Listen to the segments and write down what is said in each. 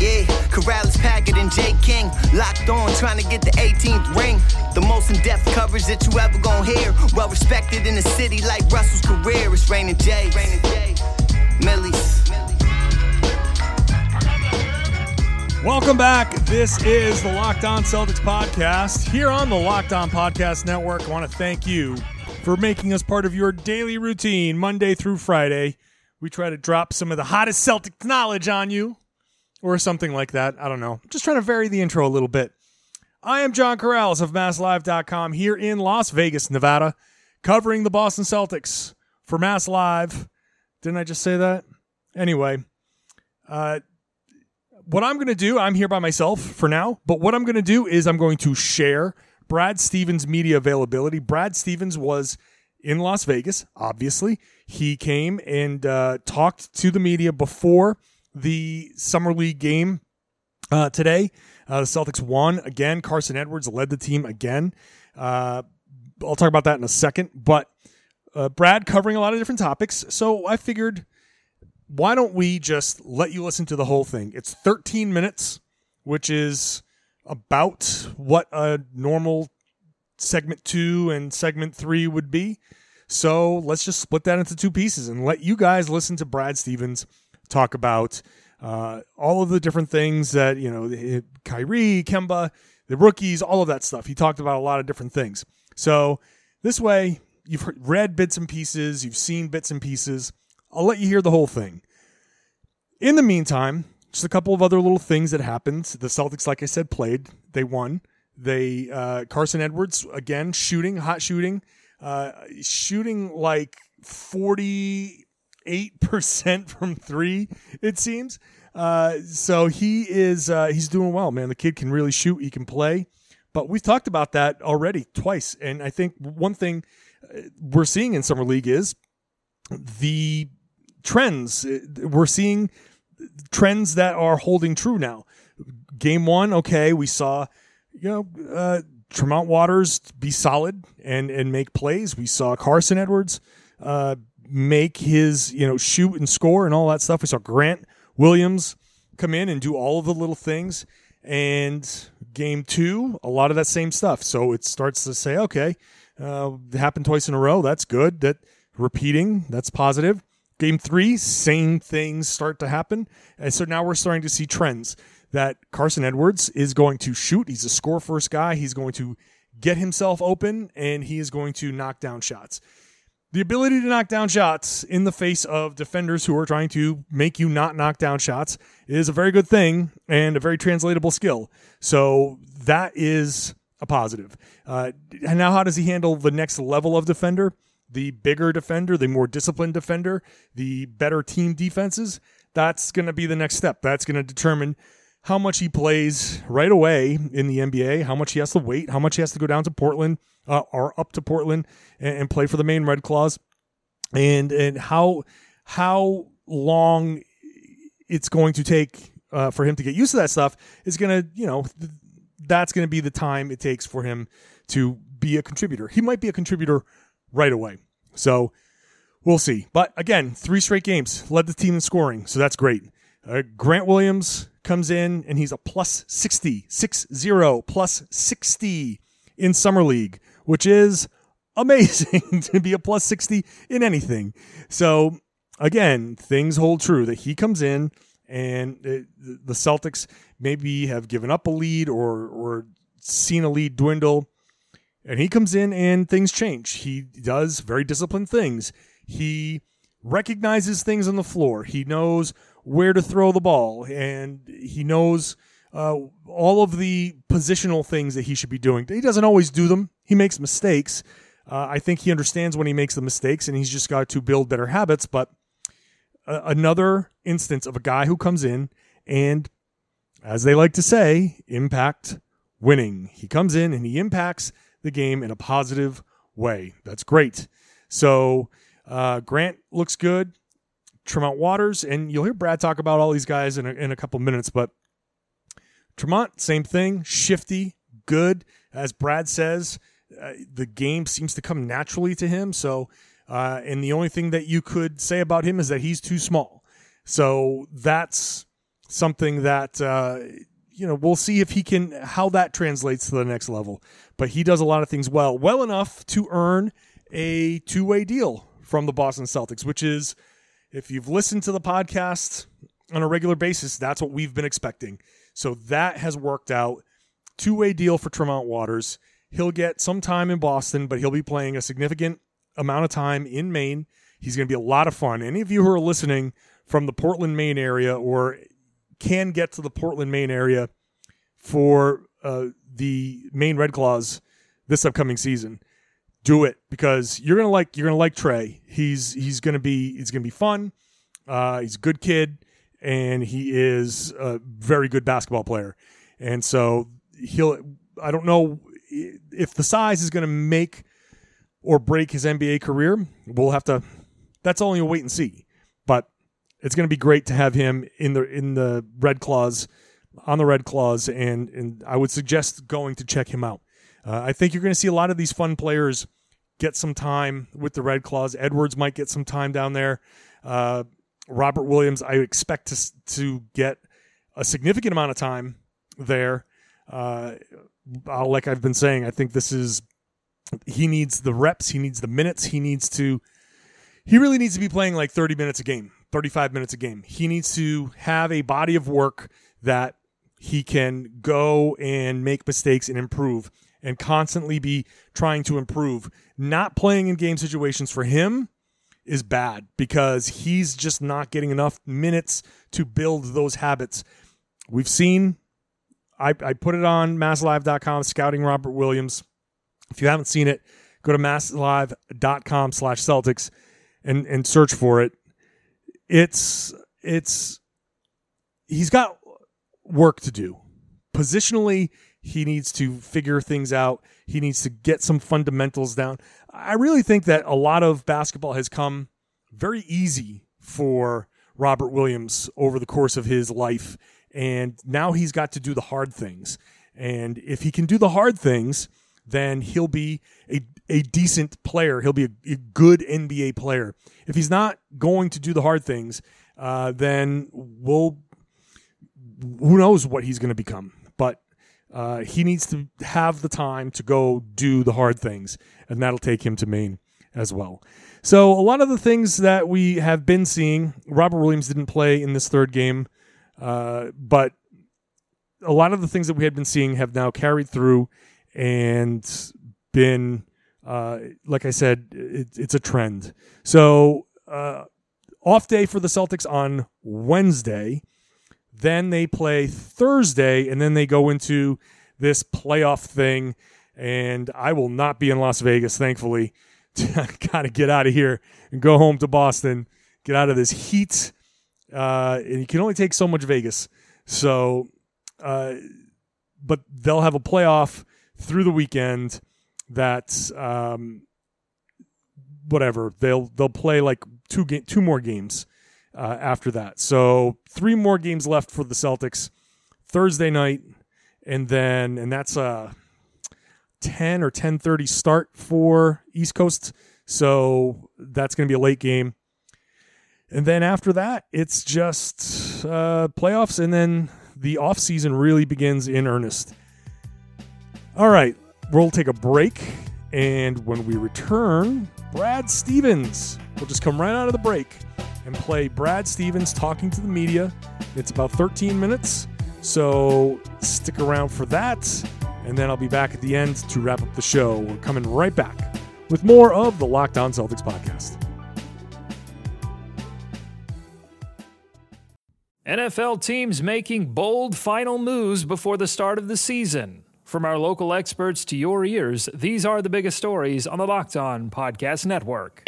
Yeah, Karalis, Packard, and Jay King locked on, trying to get the 18th ring. The most in-depth coverage that you ever gonna hear. Well respected in the city like Russell's career. It's Rain and Jay. Millie's. Welcome back. This is the Locked On Celtics podcast here on the Locked On Podcast Network. I want to thank you for making us part of your daily routine, Monday through Friday. We try to drop some of the hottest Celtics knowledge on you or something like that. I don't know. Just trying to vary the intro a little bit. I am John Karalis of MassLive.com here in Las Vegas, Nevada, covering the Boston Celtics for Mass Live. Didn't I just say that? Anyway, uh, what I'm going to do, I'm here by myself for now, but what I'm going to do is I'm going to share Brad Stevens' media availability. Brad Stevens was in Las Vegas, obviously. He came and uh, talked to the media before the Summer League game uh, today. Uh, the Celtics won again. Carson Edwards led the team again. Uh, I'll talk about that in a second, but uh, Brad covering a lot of different topics. So I figured, why don't we just let you listen to the whole thing? It's 13 minutes, which is about what a normal segment two and segment three would be. So let's just split that into two pieces and let you guys listen to Brad Stevens talk about uh, all of the different things that, you know, Kyrie, Kemba, the rookies, all of that stuff. He talked about a lot of different things. So this way, you've read bits and pieces, you've seen bits and pieces. I'll let you hear the whole thing. In the meantime, just a couple of other little things that happened. The Celtics, like I said, played. They won. They uh, Carson Edwards again shooting, hot shooting, uh, shooting like forty eight percent from three. It seems. Uh, so he is uh, he's doing well, man. The kid can really shoot. He can play. But we've talked about that already twice, and I think one thing uh, we're seeing in summer league is the trends. Uh, We're seeing trends that are holding true now. Game one, okay, we saw you know uh, Tremont Waters be solid and and make plays. We saw Carson Edwards uh, make his you know shoot and score and all that stuff. We saw Grant Williams come in and do all of the little things. And game two, a lot of that same stuff. So it starts to say, okay, uh, happened twice in a row. That's good. That repeating, that's positive. Game three, same things start to happen. And so now we're starting to see trends that Carson Edwards is going to shoot. He's a score first guy. He's going to get himself open and he is going to knock down shots. The ability to knock down shots in the face of defenders who are trying to make you not knock down shots is a very good thing and a very translatable skill. So that is a positive. Uh, and now, how does he handle the next level of defender? The bigger defender, the more disciplined defender, the better team defenses. That's going to be the next step. That's going to determine how much he plays right away in the NBA, how much he has to wait, how much he has to go down to Portland uh, or up to Portland and, and play for the Maine Red Claws, and and how how long it's going to take uh, for him to get used to that stuff is going to you know th- that's going to be the time it takes for him to be a contributor. He might be a contributor right away, so we'll see. But again, three straight games led the team in scoring, so that's great. Uh, Grant Williams comes in and he's a plus 60, 6-0, plus 60 in Summer League, which is amazing to be a plus 60 in anything. So again, things hold true that he comes in and the Celtics maybe have given up a lead or or seen a lead dwindle and he comes in and things change. He does very disciplined things. He recognizes things on the floor. He knows where to throw the ball, and he knows uh, all of the positional things that he should be doing. He doesn't always do them. He makes mistakes. Uh, I think he understands when he makes the mistakes, and he's just got to build better habits. But uh, another instance of a guy who comes in and, as they like to say, impact winning. He comes in and he impacts the game in a positive way. That's great. So uh, Grant looks good. Tremont Waters, and you'll hear Brad talk about all these guys in a, in a couple minutes, but Tremont, same thing, shifty, good. As Brad says, uh, the game seems to come naturally to him. So, uh, and the only thing that you could say about him is that he's too small. So that's something that uh, you know we'll see if he can how that translates to the next level. But he does a lot of things well, well enough to earn a two way deal from the Boston Celtics, which is if you've listened to the podcast on a regular basis, that's what we've been expecting. So that has worked out. Two way deal for Tremont Waters. He'll get some time in Boston, but he'll be playing a significant amount of time in Maine. He's going to be a lot of fun. Any of you who are listening from the Portland, Maine area or can get to the Portland, Maine area for uh, the Maine Red Claws this upcoming season, do it because you're gonna like you're gonna like Trey. He's he's gonna be he's gonna be fun. Uh, he's a good kid, and he is a very good basketball player. And so he'll. I don't know if the size is gonna make or break his NBA career. We'll have to. That's only a wait and see. But it's to be great to have him in the in the Red Claws on the Red Claws, and and I would suggest going to check him out. Uh, I think you're going to see a lot of these fun players get some time with the Red Claws. Edwards might get some time down there. Uh, Robert Williams, I expect to to get a significant amount of time there. Uh, like I've been saying, I think this is he needs the reps, he needs the minutes, he needs to. He really needs to be playing like 30 minutes a game, 35 minutes a game. He needs to have a body of work that he can go and make mistakes and improve and constantly be trying to improve. Not playing in game situations for him is bad because he's just not getting enough minutes to build those habits. We've seen, I, I put it on masslive.com, scouting Robert Williams. If you haven't seen it, go to masslive.com slash Celtics and, and search for it. It's, it's, he's got work to do. Positionally, he needs to figure things out. He needs to get some fundamentals down. I really think that a lot of basketball has come very easy for Robert Williams over the course of his life. And now he's got to do the hard things. And if he can do the hard things, then he'll be a, a decent player. He'll be a, a good NBA player. If he's not going to do the hard things, uh, then we'll who knows what he's going to become. Uh, he needs to have the time to go do the hard things, and that'll take him to Maine as well. So, a lot of the things that we have been seeing, Robert Williams didn't play in this third game, uh, but a lot of the things that we had been seeing have now carried through and been, uh, like I said, it, it's a trend. So, uh, off day for the Celtics on Wednesday. Then they play Thursday, and then they go into this playoff thing. And I will not be in Las Vegas, thankfully. Got to get out of here and go home to Boston, get out of this heat. Uh, and you can only take so much Vegas. So, uh, but they'll have a playoff through the weekend that um, whatever they'll they'll play like two ga- two more games uh, after that. So three more games left for the Celtics Thursday night, and then and that's a ten or ten thirty start for East Coast. So that's going to be a late game. And then after that, it's just uh, playoffs, and then the off season really begins in earnest. All right, we'll take a break, and when we return, Brad Stevens will just come right out of the break and play Brad Stevens talking to the media. It's about 13 minutes, so stick around for that. And then I'll be back at the end to wrap up the show. We're coming right back with more of the Locked On Celtics podcast. NFL teams making bold final moves before the start of the season. From our local experts to your ears, these are the biggest stories on the Locked On Podcast Network.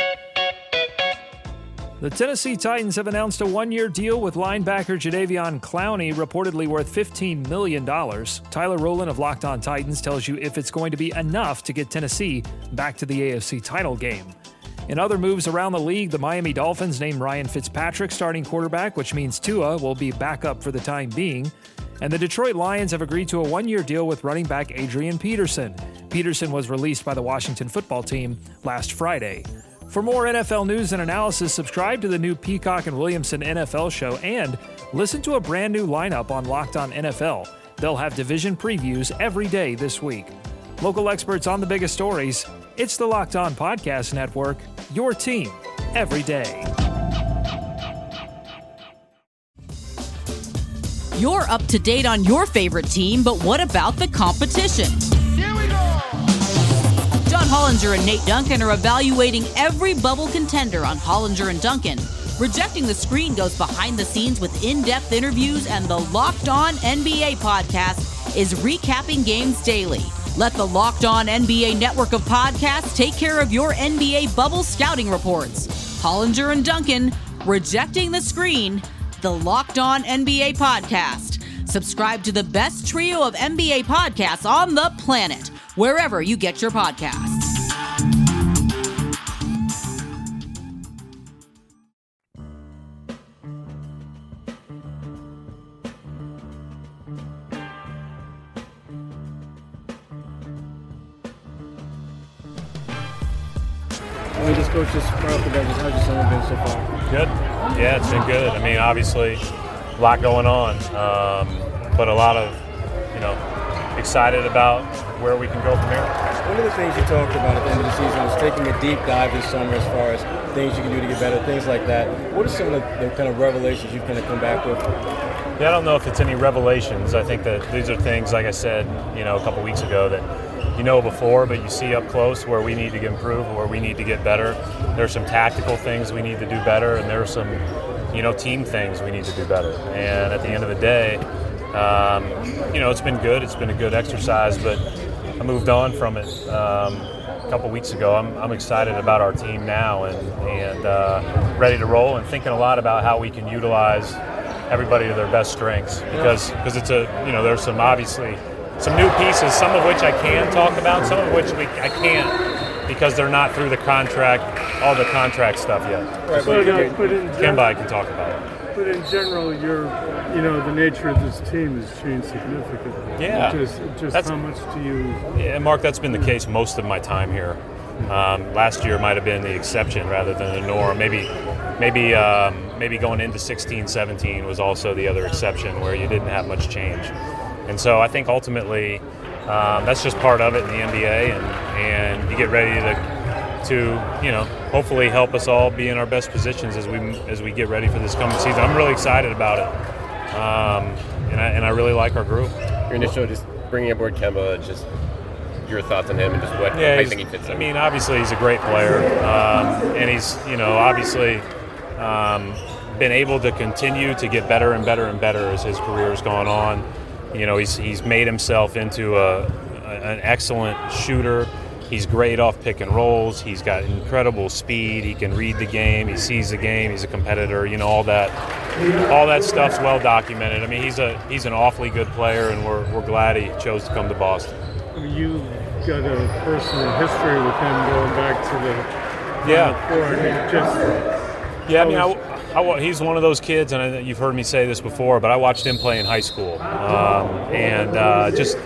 The Tennessee Titans have announced a one year deal with linebacker Jadeveon Clowney, reportedly worth $15 million. Tyler Rowland of Locked On Titans tells you if it's going to be enough to get Tennessee back to the AFC title game. In other moves around the league, the Miami Dolphins named Ryan Fitzpatrick starting quarterback, which means Tua will be backup for the time being. And the Detroit Lions have agreed to a one year deal with running back Adrian Peterson. Peterson was released by the Washington football team last Friday. For more NFL news and analysis, subscribe to the new Peacock and Williamson NFL show and listen to a brand new lineup on Locked On NFL. They'll have division previews every day this week. Local experts on the biggest stories. It's the Locked On Podcast Network, your team every day. You're up to date on your favorite team, but what about the competition? Here we go. John Hollinger and Nate Duncan are evaluating every bubble contender on Hollinger and Duncan. Rejecting the Screen goes behind the scenes with in depth interviews, and the Locked On NBA podcast is recapping games daily. Let the Locked On NBA network of podcasts take care of your NBA bubble scouting reports. Hollinger and Duncan, Rejecting the Screen, the Locked On NBA podcast. Subscribe to the best trio of NBA podcasts on the planet, wherever you get your podcasts. Me just coach this right off the. Just how's your summer been so far? Good. Yeah, it's been good. I mean, obviously, a lot going on, um, but a lot of, you know, excited about where we can go from here. One of the things you talked about at the end of the season was taking a deep dive this summer as far as things you can do to get better, things like that. What are some of the, the kind of revelations you've kind of come back with? Yeah, I don't know if it's any revelations. I think that these are things, like I said, you know, a couple weeks ago that you know before, but you see up close where we need to improve, where we need to get better. There's some tactical things we need to do better, and there are some, you know, team things we need to do better. And at the end of the day, um, you know, it's been good. It's been a good exercise, but I moved on from it um, a couple weeks ago. I'm, I'm excited about our team now and and uh, ready to roll, and thinking a lot about how we can utilize everybody to their best strengths because because it's a you know there's some obviously some new pieces, some of which I can talk about, some of which we, I can't because they're not through the contract, all the contract stuff yet. Right, But, but in I can talk about it. but in general, your, you know, the nature of this team has changed significantly. Yeah. Just, just That's- how much do you? Yeah, Mark, that's been the case most of my time here. Um, last year might have been the exception rather than the norm. Maybe, maybe, um, maybe going into 16, 17 was also the other exception where you didn't have much change. And so I think ultimately um, that's just part of it in the NBA, and, and you get ready to, to you know, hopefully help us all be in our best positions as we as we get ready for this coming season. I'm really excited about it, um, and I and I really like our group. Your initial just bringing aboard Kemba, just your thoughts on him and just what Yeah, he's- think he fits in. I mean, obviously he's a great player, um, and he's you know obviously um, been able to continue to get better and better and better as his career has gone on. You know, he's he's made himself into a, an excellent shooter. He's great off pick and rolls. He's got incredible speed. He can read the game. He sees the game. He's a competitor. You know, all that all that stuff's well documented. I mean, he's a he's an awfully good player, and we're, we're glad he chose to come to Boston. You've got a personal history with him going back to the Yeah. Four. I mean, just Yeah, I mean, I, I he's one of those kids, and I, you've heard me say this before, but I watched him play in high school, um, and uh, just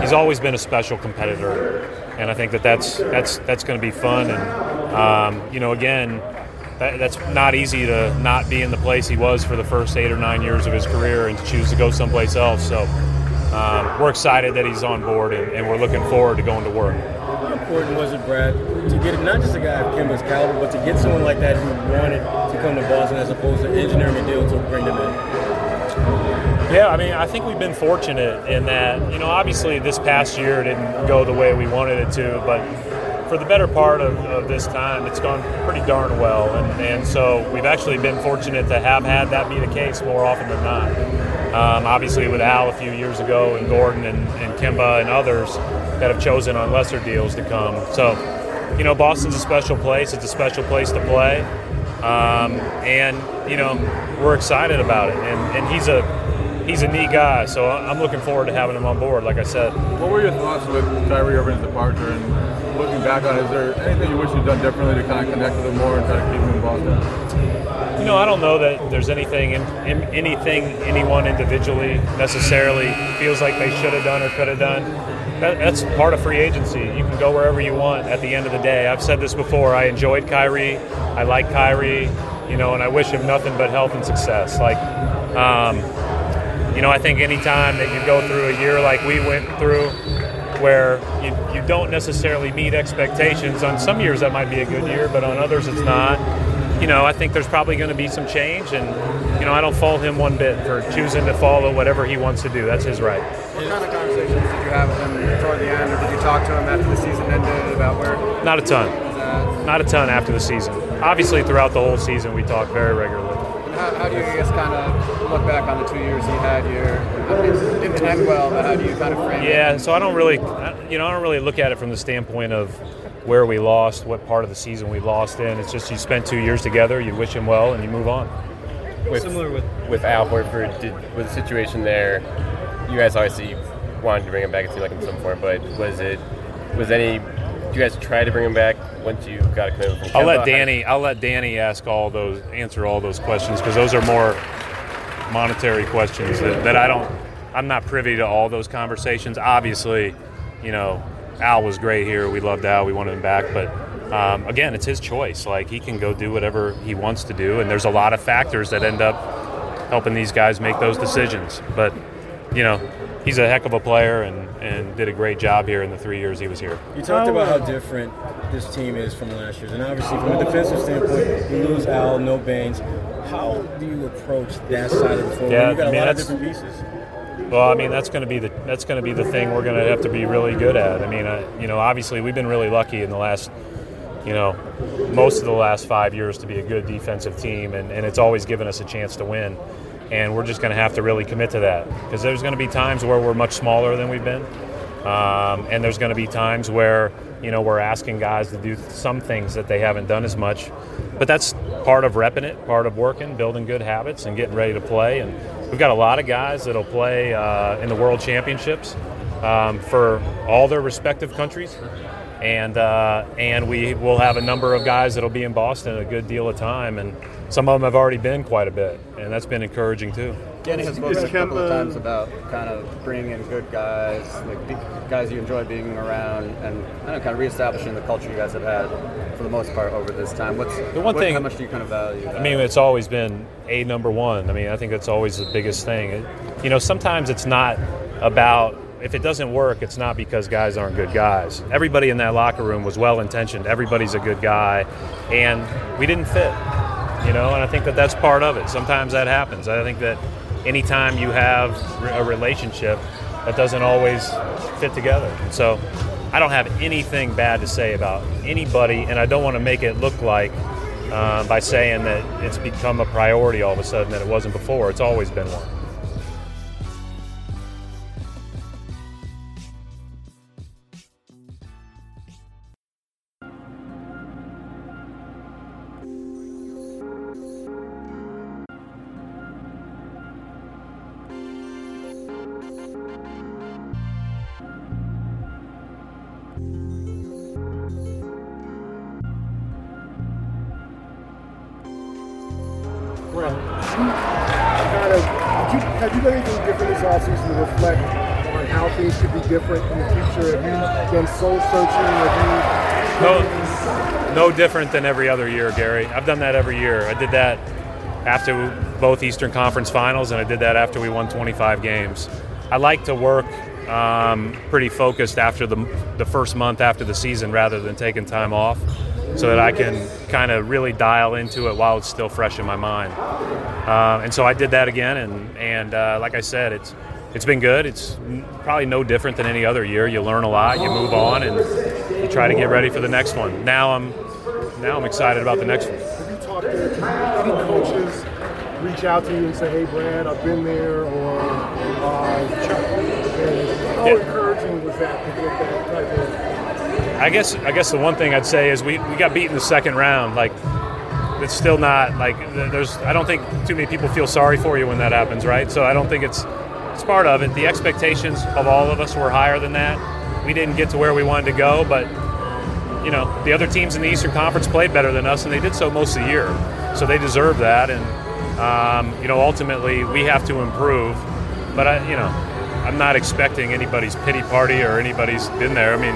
he's always been a special competitor, and I think that that's that's that's going to be fun, and um, you know, again. That, that's not easy to not be in the place he was for the first eight or nine years of his career and to choose to go someplace else. So um, we're excited that he's on board and, and we're looking forward to going to work. How important was it, Brad, get not just a guy of Kemba's caliber, but to get someone like that who wanted to come to Boston as opposed to engineering a deal to bring them in? Yeah, I mean, I think we've been fortunate in that, you know, obviously this past year didn't go the way we wanted it to, but for the better part of, of this time, it's gone pretty darn well. And, and so we've actually been fortunate to have had that be the case more often than not. Um, obviously, with Al a few years ago, and Gordon and, and Kemba and others that have chosen on lesser deals to come. So, you know, Boston's a special place. It's a special place to play. Um, and, you know, we're excited about it. And, and he's a he's a neat guy, so I'm looking forward to having him on board. Like I said, What were your thoughts with Kyrie Irving's departure and looking back on it, is there anything you wish you'd done differently to kind of connect with him more and try to keep him in Boston? you know, I don't know that there's anything in, in anything anyone individually necessarily feels like they should have done or could have done. That, that's part of free agency. You can go wherever you want. At the end of the day, I've said this before. I enjoyed Kyrie. I like Kyrie. You know, and I wish him nothing but health and success. Like, um, you know, I think any time that you go through a year like we went through, where you, you don't necessarily meet expectations. On some years that might be a good year, but on others it's not. You know, I think there's probably going to be some change, and you know, I don't fault him one bit for choosing to follow whatever he wants to do. That's his right. What kind of conversations did you have with him toward the end, or did you talk to him after the season ended about where? Not a ton. Not a ton after the season. Obviously, throughout the whole season, we talk very regularly. And how, how do you, I guess, kind of look back on the two years he had here? I it didn't end well, but how do you kind of frame it? Yeah, so I don't really, you know, I don't really look at it from the standpoint of where we lost, what part of the season we lost in. It's just you spent two years together, you wish him well, and you move on. With, Similar with- with Al Horford, did, was the situation there? You guys obviously wanted to bring him back. It seemed like in some form, but was it was any? Did you guys try to bring him back once you got a commitment from? I'll let Danny. I'll let Danny ask all those, answer all those questions because those are more monetary questions that, that I don't. I'm not privy to all those conversations. Obviously, you know, Al was great here. We loved Al. We wanted him back, but um, again, it's his choice. Like he can go do whatever he wants to do, and there's a lot of factors that end up helping these guys make those decisions. But you know, he's a heck of a player and, and did a great job here in the three years he was here. You talked about how different this team is from last year's, and obviously from a defensive standpoint, you lose Al, no Baynes. How do you approach that side of the floor? Yeah, you got I mean, a lot of that's- different pieces. Well, I mean that's going to be the that's going to be the thing we're going to have to be really good at. I mean, uh, you know, obviously we've been really lucky in the last, you know, most of the last five years to be a good defensive team, and, and it's always given us a chance to win. And we're just going to have to really commit to that because there's going to be times where we're much smaller than we've been, um, and there's going to be times where you know we're asking guys to do some things that they haven't done as much. But that's part of repping it, part of working, building good habits, and getting ready to play. And we've got a lot of guys that'll play uh, in the World Championships um, for all their respective countries. And uh, and we will have a number of guys that'll be in Boston a good deal of time, and some of them have already been quite a bit, and that's been encouraging too. Danny has spoken a couple of uh, times about kind of bringing in good guys, like guys you enjoy being around, and I know, kind of reestablishing the culture you guys have had for the most part over this time. What's The one what- thing- How much do you kind of value? That? I mean, it's always been a number one. I mean, I think that's always the biggest thing. It, you know, sometimes it's not about if it doesn't work, it's not because guys aren't good guys. Everybody in that locker room was well intentioned. Everybody's a good guy, and we didn't fit. You know, and I think that that's part of it. Sometimes that happens. I think that anytime you have a relationship, that doesn't always fit together. So, I don't have anything bad to say about anybody, and I don't want to make it look like uh, by saying that it's become a priority all of a sudden that it wasn't before. It's always been one. Things could be different in the future? Have you done soul searching? No, no different than every other year, Gary. I've done that every year. I did that after both Eastern Conference Finals, and I did that after we won 25 games. I like to work um, pretty focused after the the first month after the season, rather than taking time off, so that I can kind of really dial into it while it's still fresh in my mind. Uh, and so I did that again, and and uh, like I said, it's it's been good. It's probably no different than any other year. You learn a lot, you move on, and you try to get ready for the next one. Now I'm now I'm excited about the next one. Have you talked to any coaches reach out to you and say, "Hey, Brad, I've been there," or uh, how Yeah. encouraging was that to get that type of? I guess I guess the one thing I'd say is we, we got beat in the second round. Like it's still not like there's I don't think too many people feel sorry for you when that happens, right? So I don't think it's it's part of it. The expectations of all of us were higher than that. We didn't get to where we wanted to go, but you know the other teams in the Eastern Conference played better than us, and they did so most of the year. So they deserve that, and um, you know ultimately we have to improve. But I, you know, I'm not expecting anybody's pity party or anybody's been there. I mean,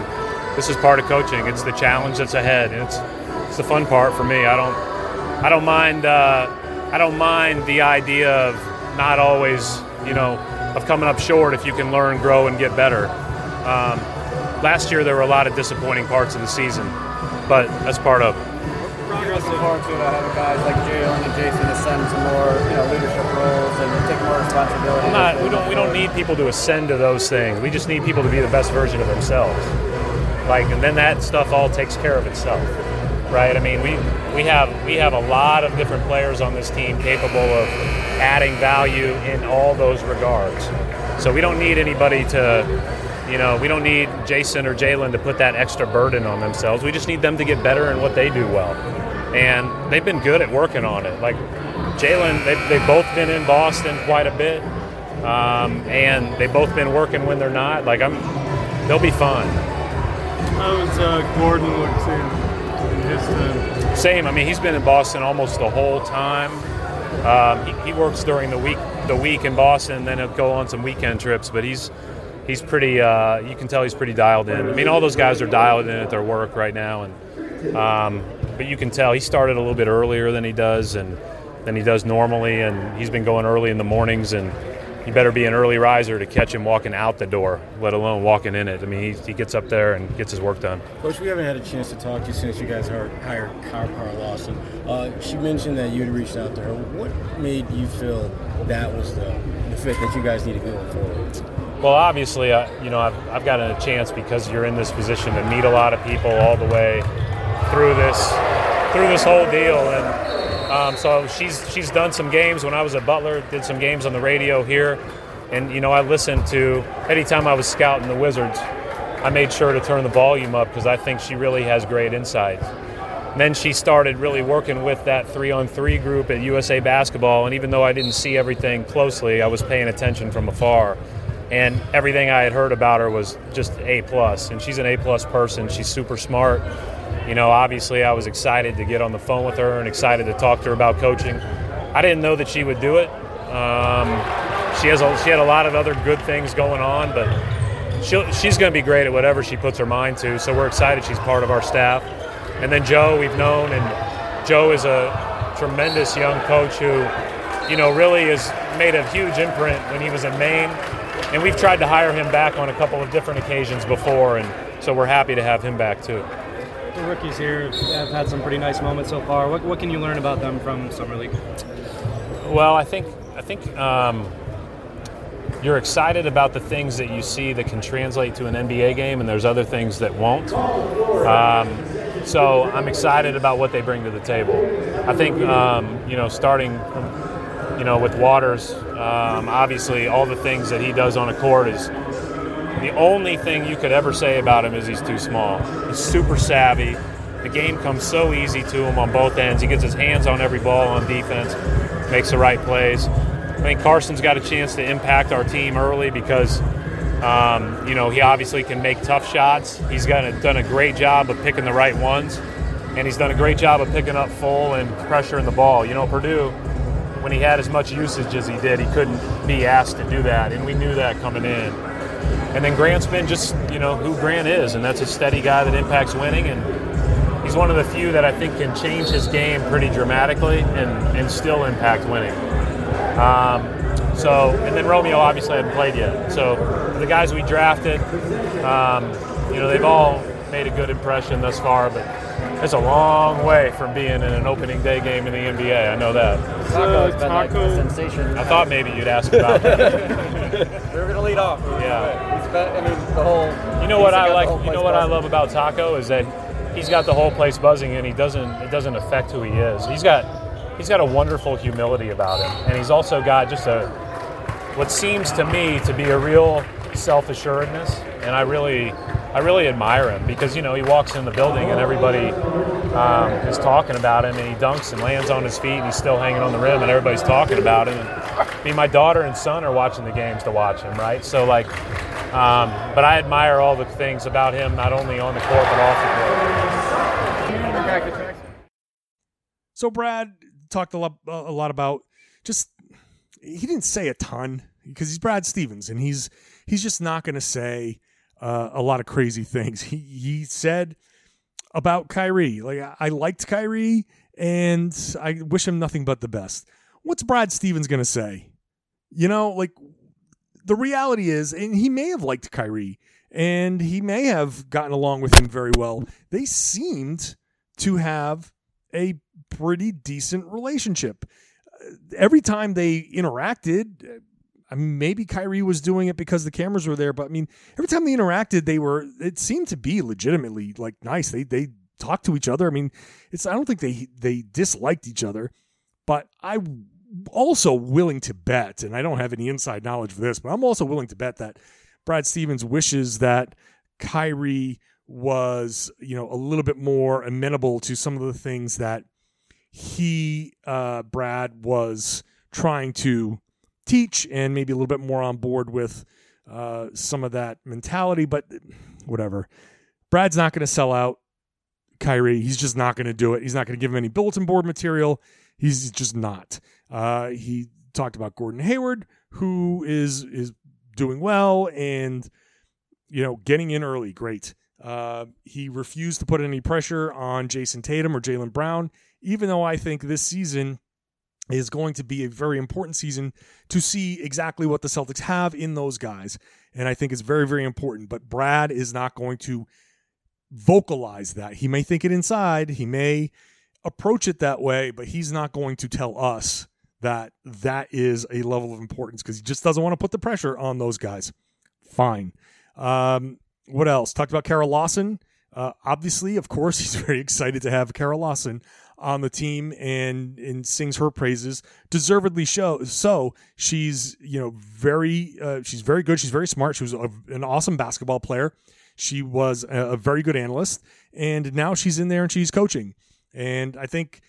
this is part of coaching. It's the challenge that's ahead, and it's it's the fun part for me. I don't I don't mind uh, I don't mind the idea of not always you know of coming up short if you can learn, grow, and get better. Um, last year there were a lot of disappointing parts of the season, but that's part of. it. Progress so far to uh, having guys like Jaylen and Jayson ascend to more you know leadership roles and take more responsibility. I'm not, we don't we don't need people to ascend to those things. We just need people to be the best version of themselves. Like, and then that stuff all takes care of itself, right? I mean, we we have we have a lot of different players on this team capable of adding value in all those regards. So we don't need anybody to, you know, we don't need Jayson or Jaylen to put that extra burden on themselves. We just need them to get better in what they do well, and they've been good at working on it. Like Jaylen, they've, they've both been in Boston quite a bit, um, and they've both been working when they're not. Like I'm, they'll be fine. How's uh, Gordon in, in his time? Same. I mean, he's been in Boston almost the whole time. Um, he, he works during the week, the week in Boston, then he'll go on some weekend trips. But he's he's pretty. Uh, you can tell he's pretty dialed in. I mean, all those guys are dialed in at their work right now, and um, but you can tell he started a little bit earlier than he does, and than he does normally, and he's been going early in the mornings, and you better be an early riser to catch him walking out the door, let alone walking in it. I mean, he, he gets up there and gets his work done. Coach, we haven't had a chance to talk to you since you guys hired, hired Kara Lawson. Uh, she mentioned that you had reached out to her. What made you feel that was the, the fit that you guys needed going forward? Well, obviously, uh, you know, I've, I've gotten a chance because you're in this position to meet a lot of people all the way through this through this whole deal, and um, so she's she's done some games when I was at Butler, did some games on the radio here, and you know, I listened to anytime I was scouting the Wizards, I made sure to turn the volume up because I think she really has great insights. And then she started really working with that three-on-three group at USA Basketball, and even though I didn't see everything closely, I was paying attention from afar and everything I had heard about her was just A plus. And she's an A plus person. She's super smart. You know, obviously, I was excited to get on the phone with her and excited to talk to her about coaching. I didn't know that she would do it. Um, she has a, she had a lot of other good things going on, but she's going to be great at whatever she puts her mind to. So we're excited she's part of our staff. And then Joe, we've known, and Joe is a tremendous young coach who, you know, really has made a huge imprint when he was in Maine and we've tried to hire him back on a couple of different occasions before, and so we're happy to have him back too. The rookies here have had some pretty nice moments so far. What, what can you learn about them from summer league? Well, I think I think um, you're excited about the things that you see that can translate to an NBA game, and there's other things that won't. Um, so I'm excited about what they bring to the table. I think um, you know, starting from, you know with Waters, um, obviously all the things that he does on a court is the only thing you could ever say about him is he's too small. He's super savvy. The game comes so easy to him on both ends. He gets his hands on every ball on defense, makes the right plays. I think Carson's got a chance to impact our team early because, um, you know, he obviously can make tough shots. He's got a, done a great job of picking the right ones, and he's done a great job of picking up full and pressuring the ball. You know, Purdue, when he had as much usage as he did, he couldn't be asked to do that, and we knew that coming in. And then Grant's been just, you know, who Grant is, and that's a steady guy that impacts winning. And he's one of the few that I think can change his game pretty dramatically and, and still impact winning. Um, so, and then Romeo obviously hadn't played yet. So the guys we drafted, um, you know, they've all made a good impression thus far. But it's a long way from being in an opening day game in the NBA. I know that. Tacko has been like a sensation. I thought maybe you'd ask about that. we were gonna lead off. Yeah. I mean, the whole. You know what I like. You know what I love about Tacko is that he's got the whole place buzzing, and he doesn't. It doesn't affect who he is. He's got he's got a wonderful humility about him, and he's also got just a what seems to me to be a real self-assuredness, and I really I really admire him because you know he walks in the building and everybody um, is talking about him, and he dunks and lands on his feet, and he's still hanging on the rim, and everybody's talking about him. And, I mean, my daughter and son are watching the games to watch him, right? So like, um, but I admire all the things about him, not only on the court but off the court. So Brad talked a lot, a lot about just he didn't say a ton because he's Brad Stevens and he's he's just not going to say uh, a lot of crazy things. He he said about Kyrie like I, liked Kyrie and I wish him nothing but the best. What's Brad Stevens going to say? You know, like the reality is, and he may have liked Kyrie and he may have gotten along with him very well. They seemed to have a pretty decent relationship. Uh, Every time they interacted, uh, I mean, maybe Kyrie was doing it because the cameras were there, but I mean, every time they interacted, they were. It seemed to be legitimately like nice. They they talked to each other. I mean, it's. I don't think they they disliked each other, but I also willing to bet, and I don't have any inside knowledge for this, but I'm also willing to bet that Brad Stevens wishes that Kyrie was, you know, a little bit more amenable to some of the things that he, uh, Brad, was trying to teach and maybe a little bit more on board with uh, some of that mentality, but whatever. Brad's not going to sell out Kyrie. He's just not going to do it. He's not going to give him any bulletin board material. He's just not. Uh, he talked about Gordon Hayward, who is is doing well and you know getting in early. Great. Uh, he refused to put any pressure on Jayson Tatum or Jaylen Brown, even though I think this season is going to be a very important season to see exactly what the Celtics have in those guys. And I think it's very, very important. But Brad is not going to vocalize that. He may think it inside, he may approach it that way, but he's not going to tell us that that is a level of importance because he just doesn't want to put the pressure on those guys. Fine. Um, what else? Talked about Kara Lawson. Uh, obviously, of course, he's very excited to have Kara Lawson on the team and and sings her praises. Deservedly show so. She's you know very uh, she's very good. She's very smart. She was a, an awesome basketball player. She was a, a very good analyst, and now she's in there and she's coaching. And I think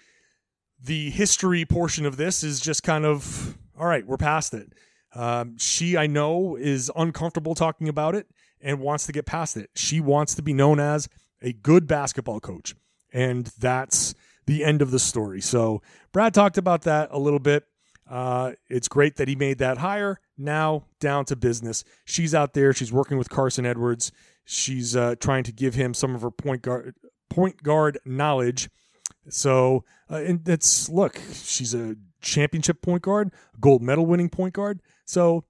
the history portion of this is just kind of all right. We're past it. Um, she, I know, is uncomfortable talking about it and wants to get past it. She wants to be known as a good basketball coach, and that's the end of the story. So Brad talked about that a little bit. Uh, it's great that he made that hire. Now down to business. She's out there. She's working with Carson Edwards. She's uh, trying to give him some of her point guard point guard knowledge. So uh, and that's look. She's a championship point guard, gold medal winning point guard. So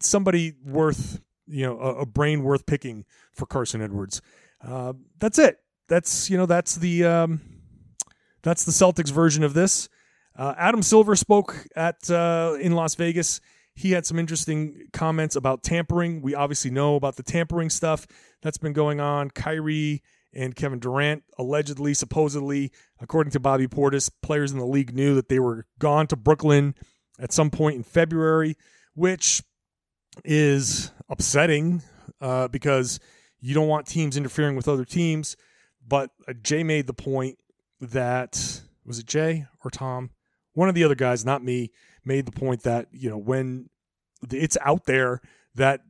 somebody worth you know a, a brain worth picking for Carson Edwards. Uh, that's it. That's you know that's the um, that's the Celtics version of this. Uh, Adam Silver spoke at uh, in Las Vegas. He had some interesting comments about tampering. We obviously know about the tampering stuff that's been going on. Kyrie and Kevin Durant allegedly, supposedly, according to Bobby Portis, players in the league knew that they were gone to Brooklyn at some point in February, which is upsetting uh, because you don't want teams interfering with other teams. But uh, Jay made the point that was it Jay or Tom? One of the other guys, not me, made the point that you know when it's out there that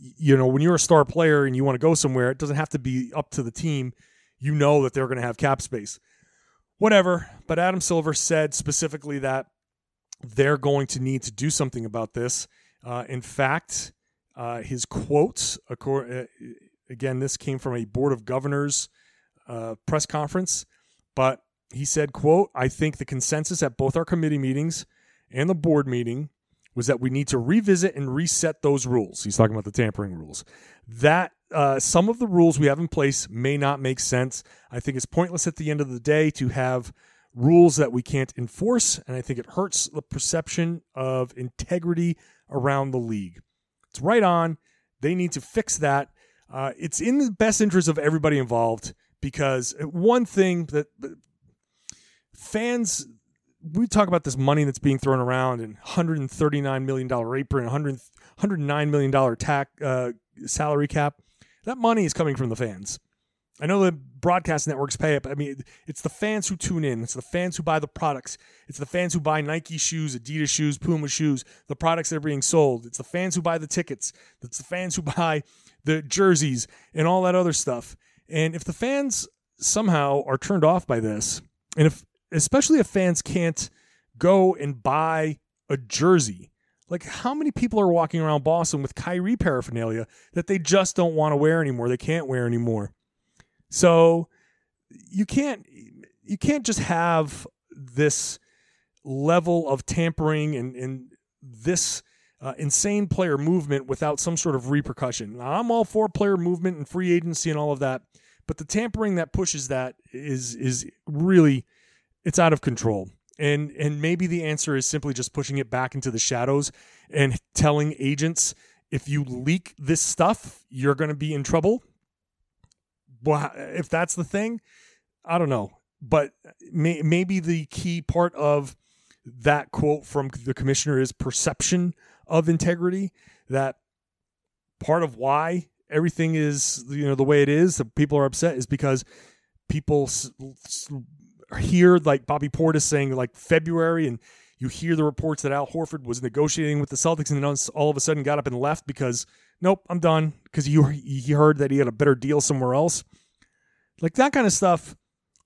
you know when you're a star player and you want to go somewhere, it doesn't have to be up to the team. You know that they're going to have cap space, whatever. But Adam Silver said specifically that they're going to need to do something about this. Uh, in fact, uh, his quotes, uh, again, this came from a board of governors uh, press conference, but he said, "quote I think the consensus at both our committee meetings and the board meeting was that we need to revisit and reset those rules. He's talking about the tampering rules. That uh, some of the rules we have in place may not make sense. I think it's pointless at the end of the day to have rules that we can't enforce, and I think it hurts the perception of integrity around the league. It's right on. They need to fix that. Uh, it's in the best interest of everybody involved because one thing that fans we talk about this money that's being thrown around and 139 million dollar apron 100 109 million dollar tax uh, salary cap. That money is coming from the fans. I know the broadcast networks pay it but i mean it's the fans who tune in. It's the fans who buy the products. It's the fans who buy nike shoes adidas shoes puma shoes the products that are being sold. It's the fans who buy the tickets. It's the fans who buy the jerseys and all that other stuff. And if the fans somehow are turned off by this and if especially if fans can't go and buy a jersey. Like, how many people are walking around Boston with Kyrie paraphernalia that they just don't want to wear anymore? They can't wear anymore. So you can't you can't just have this level of tampering and, and this uh, insane player movement without some sort of repercussion. Now, I'm all for player movement and free agency and all of that, but the tampering that pushes that is is really it's out of control. And and maybe the answer is simply just pushing it back into the shadows and telling agents if you leak this stuff, you're going to be in trouble. Well, if that's the thing, I don't know. But may, maybe the key part of that quote from the commissioner is perception of integrity. That part of why everything is you know the way it is, that people are upset, is because people hear like Bobby Portis saying like February and you hear the reports that Al Horford was negotiating with the Celtics and then all of a sudden got up and left because nope, I'm done because you he heard that he had a better deal somewhere else. Like that kind of stuff,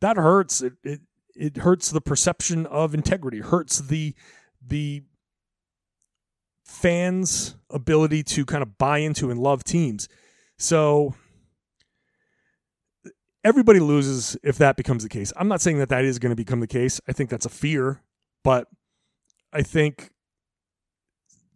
that hurts. It it, it hurts the perception of integrity. hurts the the fans' ability to kind of buy into and love teams. So everybody loses if that becomes the case. I'm not saying that that is going to become the case. I think that's a fear, but I think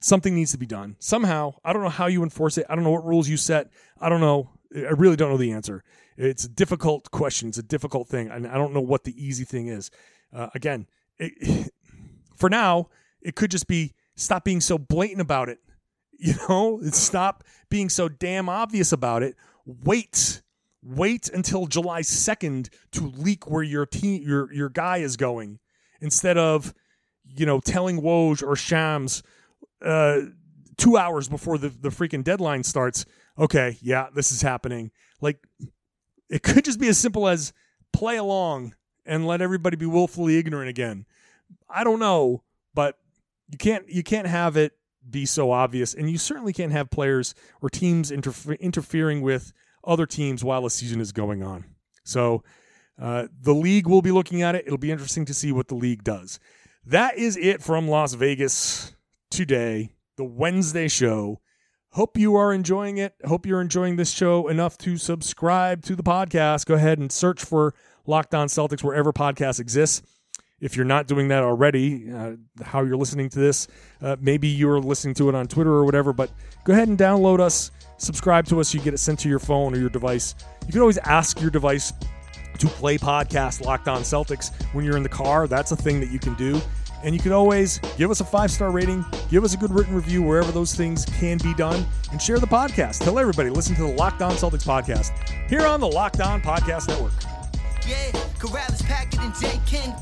something needs to be done somehow. I don't know how you enforce it. I don't know what rules you set. I don't know. I really don't know the answer. It's a difficult question. It's a difficult thing, and I don't know what the easy thing is. Uh, again, it, for now, it could just be stop being so blatant about it. You know, stop being so damn obvious about it. Wait wait until July 2nd to leak where your team your your guy is going instead of you know telling Woj or Shams uh, two hours before the, the freaking deadline starts okay yeah this is happening. Like it could just be as simple as play along and let everybody be willfully ignorant again. I don't know but you can't you can't have it be so obvious and you certainly can't have players or teams interfe- interfering with other teams while the season is going on. So uh, the league will be looking at it. It'll be interesting to see what the league does. That is it from Las Vegas today, the Wednesday show. Hope you are enjoying it. Hope you're enjoying this show enough to subscribe to the podcast. Go ahead and search for Locked On Celtics wherever podcast exists. If you're not doing that already, uh, how you're listening to this, uh, maybe you're listening to it on Twitter or whatever, but go ahead and download us subscribe to us. You get it sent to your phone or your device. You can always ask your device to play podcast Locked On Celtics when you're in the car. That's a thing that you can do. And you can always give us a five star rating, give us a good written review wherever those things can be done, and share the podcast. Tell everybody, listen to the Locked On Celtics podcast here on the Locked On Podcast Network. Yeah, Karalis, Packard, and J. King.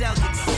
Locked